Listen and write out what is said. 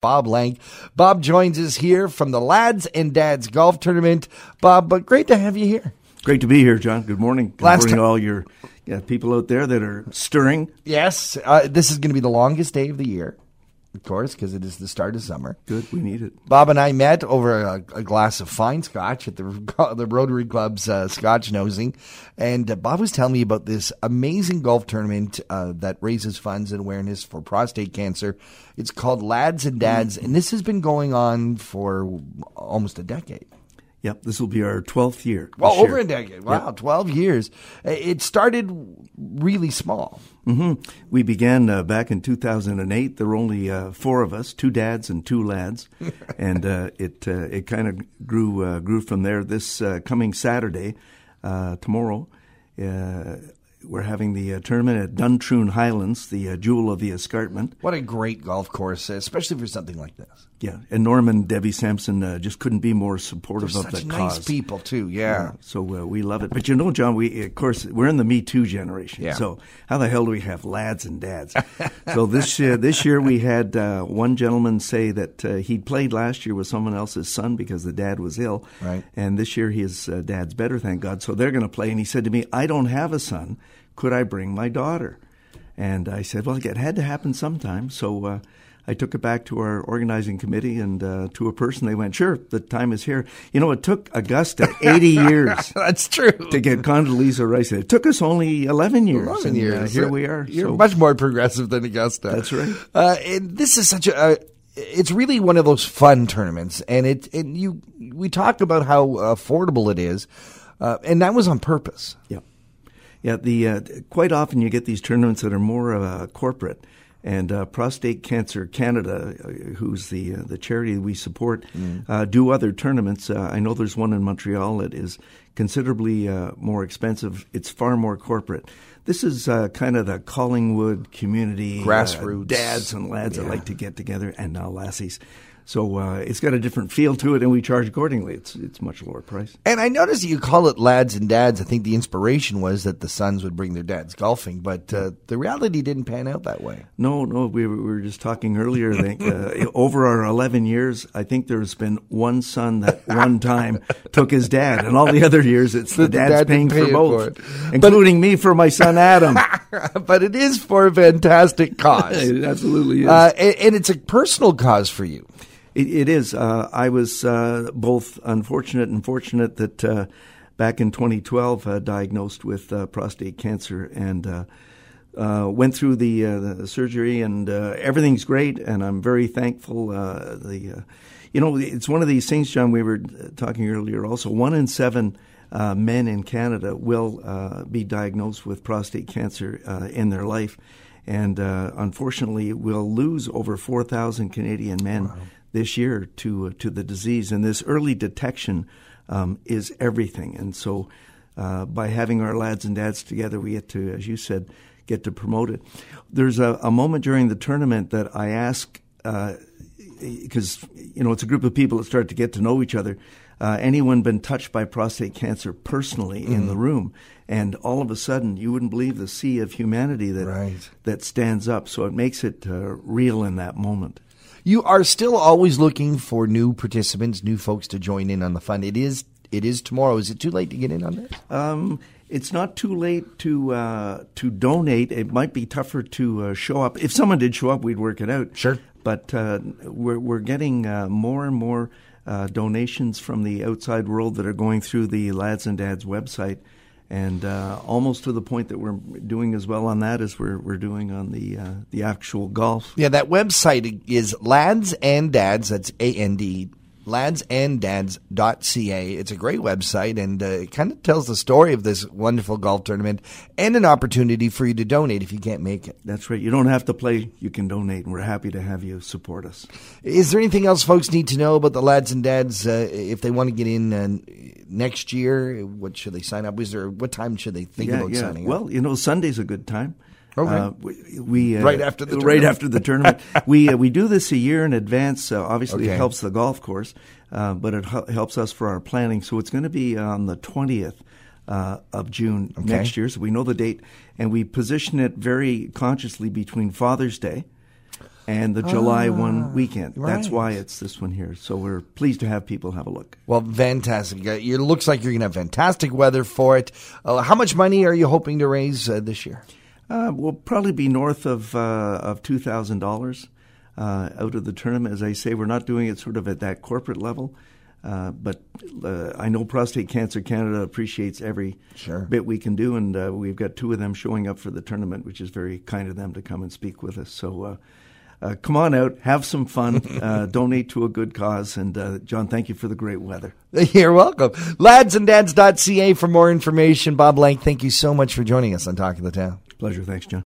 Bob Lank. Bob joins us here from the Lads and Dads Golf Tournament. Bob, but great to have you here. Great to be here, John. Good morning. Good Last morning, ti- all your yeah, people out there that are stirring. Yes, uh, this is going to be the longest day of the year, of course, because it is the start of summer. Good, we need it. Bob and I met over a, a glass of fine scotch at the the Rotary Club's uh, Scotch Nosing, and uh, Bob was telling me about this amazing golf tournament uh, that raises funds and awareness for prostate cancer. It's called Lads and Dads, and this has been going on for almost a decade. Yep, this will be our 12th year. Well, over year. a decade. Wow, twelve years. Uh, It started really small. hmm We began uh, back in 2008. There were only uh, four of us, two dads and two lads, and uh, it uh, it kind of grew uh, grew from there. This uh, coming Saturday, uh, tomorrow, uh, we're having the uh, tournament at Duntroon Highlands, the uh, jewel of the escarpment. What a great golf course, especially for something like this. Yeah, and Norman, Debbie Sampson uh, just couldn't be more supportive They're of such the nice cause. people too. Yeah. So uh, we love it. But you know, John, we of course we're in the Me Too generation. Yeah. So how the hell do we have lads and dads? so this this year we had uh, one gentleman say that uh, he'd played last year with someone else's son because the dad was ill. Right. And this year his uh, dad's better, thank God. So they're going to play. And he said to me, "I don't have a son. Could I bring my daughter?" And I said, "Well, it had to happen sometime." So. Uh, I took it back to our organizing committee and uh, to a person. They went, "Sure, the time is here." You know, it took Augusta 80 years That's true. to get Condoleezza Rice. It took us only 11 years. 11 and, uh, here we are. You're So- much more progressive than Augusta. That's right. Uh, and this is such a. Uh, it's really one of those fun tournaments, and it and you we talk about how affordable it is, uh, and that was on purpose. Yeah, yeah. The uh, quite often you get these tournaments that are more uh, corporate. And uh, Prostate Cancer Canada, uh, who's the uh, the charity we support, uh, do other tournaments. Uh, I know there's one in Montreal that is considerably uh, more expensive. It's far more corporate. This is uh, kind of the Collingwood community, Grassroots. dads and lads that like to get together, and now lassies. So uh, it's got a different feel to it, and we charge accordingly. It's it's much lower price. And I noticed you call it lads and dads. I think the inspiration was that the sons would bring their dads golfing, but uh, the reality didn't pan out that way. No, no, we were, we were just talking earlier. I think uh, over our 11 years, I think there's been one son that one time took his dad, and all the other years it's the, The dad's dad paying paying for both, for including me for my son Adam. but it is for a fantastic cause, it absolutely is. uh, and, and it's a personal cause for you. It, it is. Uh, I was uh, both unfortunate and fortunate that uh, back in 2012 uh, diagnosed with uh, prostate cancer and uh, went through the, the surgery and everything's great and I'm very thankful. The you know it's one of these things, John. We were talking earlier. Also, one in seven. Men in Canada will be diagnosed with prostate cancer in their life, and uh, unfortunately, we'll lose over 4,000 Canadian men this year to uh, to the disease. And this early detection um, is everything. And so, uh, by having our lads and dads together, we get to, as you said, get to promote it. There's a, a moment during the tournament that I ask. Uh, because you know it's a group of people that start to get to know each other. Uh, anyone been touched by prostate cancer personally in the room, and all of a sudden you wouldn't believe the sea of humanity that Right. that stands up. So it makes it uh, real in that moment. You are still always looking for new participants, new folks to join in on the fun. It is it is tomorrow. Is it too late to get in on this? Um, it's not too late to uh, to donate. It might be tougher to uh, show up. If someone did show up, we'd work it out. Sure. But uh, we're we're getting uh, more and more uh, donations from the outside world that are going through the Lads and Dads website, and uh, almost to the point that we're doing as well on that as we're we're doing on the uh, the actual golf. Yeah, that website is lads and dads. That's A N D ladsanddads.ca. It's a great website and uh, it kind of tells the story of this wonderful golf tournament and an opportunity for you to donate if you can't make it. That's right. You don't have to play; you can donate, and we're happy to have you support us. Is there anything else folks need to know about the lads and dads uh, if they want to get in uh, next year? What should they sign up? Is there what time should they think about signing up? Well, you know, Sunday's a good time. Okay. Uh, we we, uh, Right after the right tournament. after the tournament. we uh, we do this a year in advance. Obviously, Okay. it helps the golf course, uh, but it hel- helps us for our planning. So it's going to be on the twentieth. Uh, of June next year, so we know the date, and we position it very consciously between Father's Day and the July Ah, 1 weekend. That's why it's this one here. So we're pleased to have people have a look. Well, fantastic. It looks like you're going to have fantastic weather for it. Uh, how much money are you hoping to raise uh, this year? Uh, we'll probably be north of uh, of two thousand dollars uh, out of the tournament. As I say, we're not doing it sort of at that corporate level, uh, but uh, I know Prostate Cancer Canada appreciates every Sure. bit we can do, and uh, we've got two of them showing up for the tournament, which is very kind of them to come and speak with us. So. Uh, uh, come on out, have some fun, uh, donate to a good cause, and uh, John, thank you for the great weather. You're welcome. Ladsanddads.ca for more information. Bob Lank, thank you so much for joining us on Talk of the Town. Pleasure, thanks, John.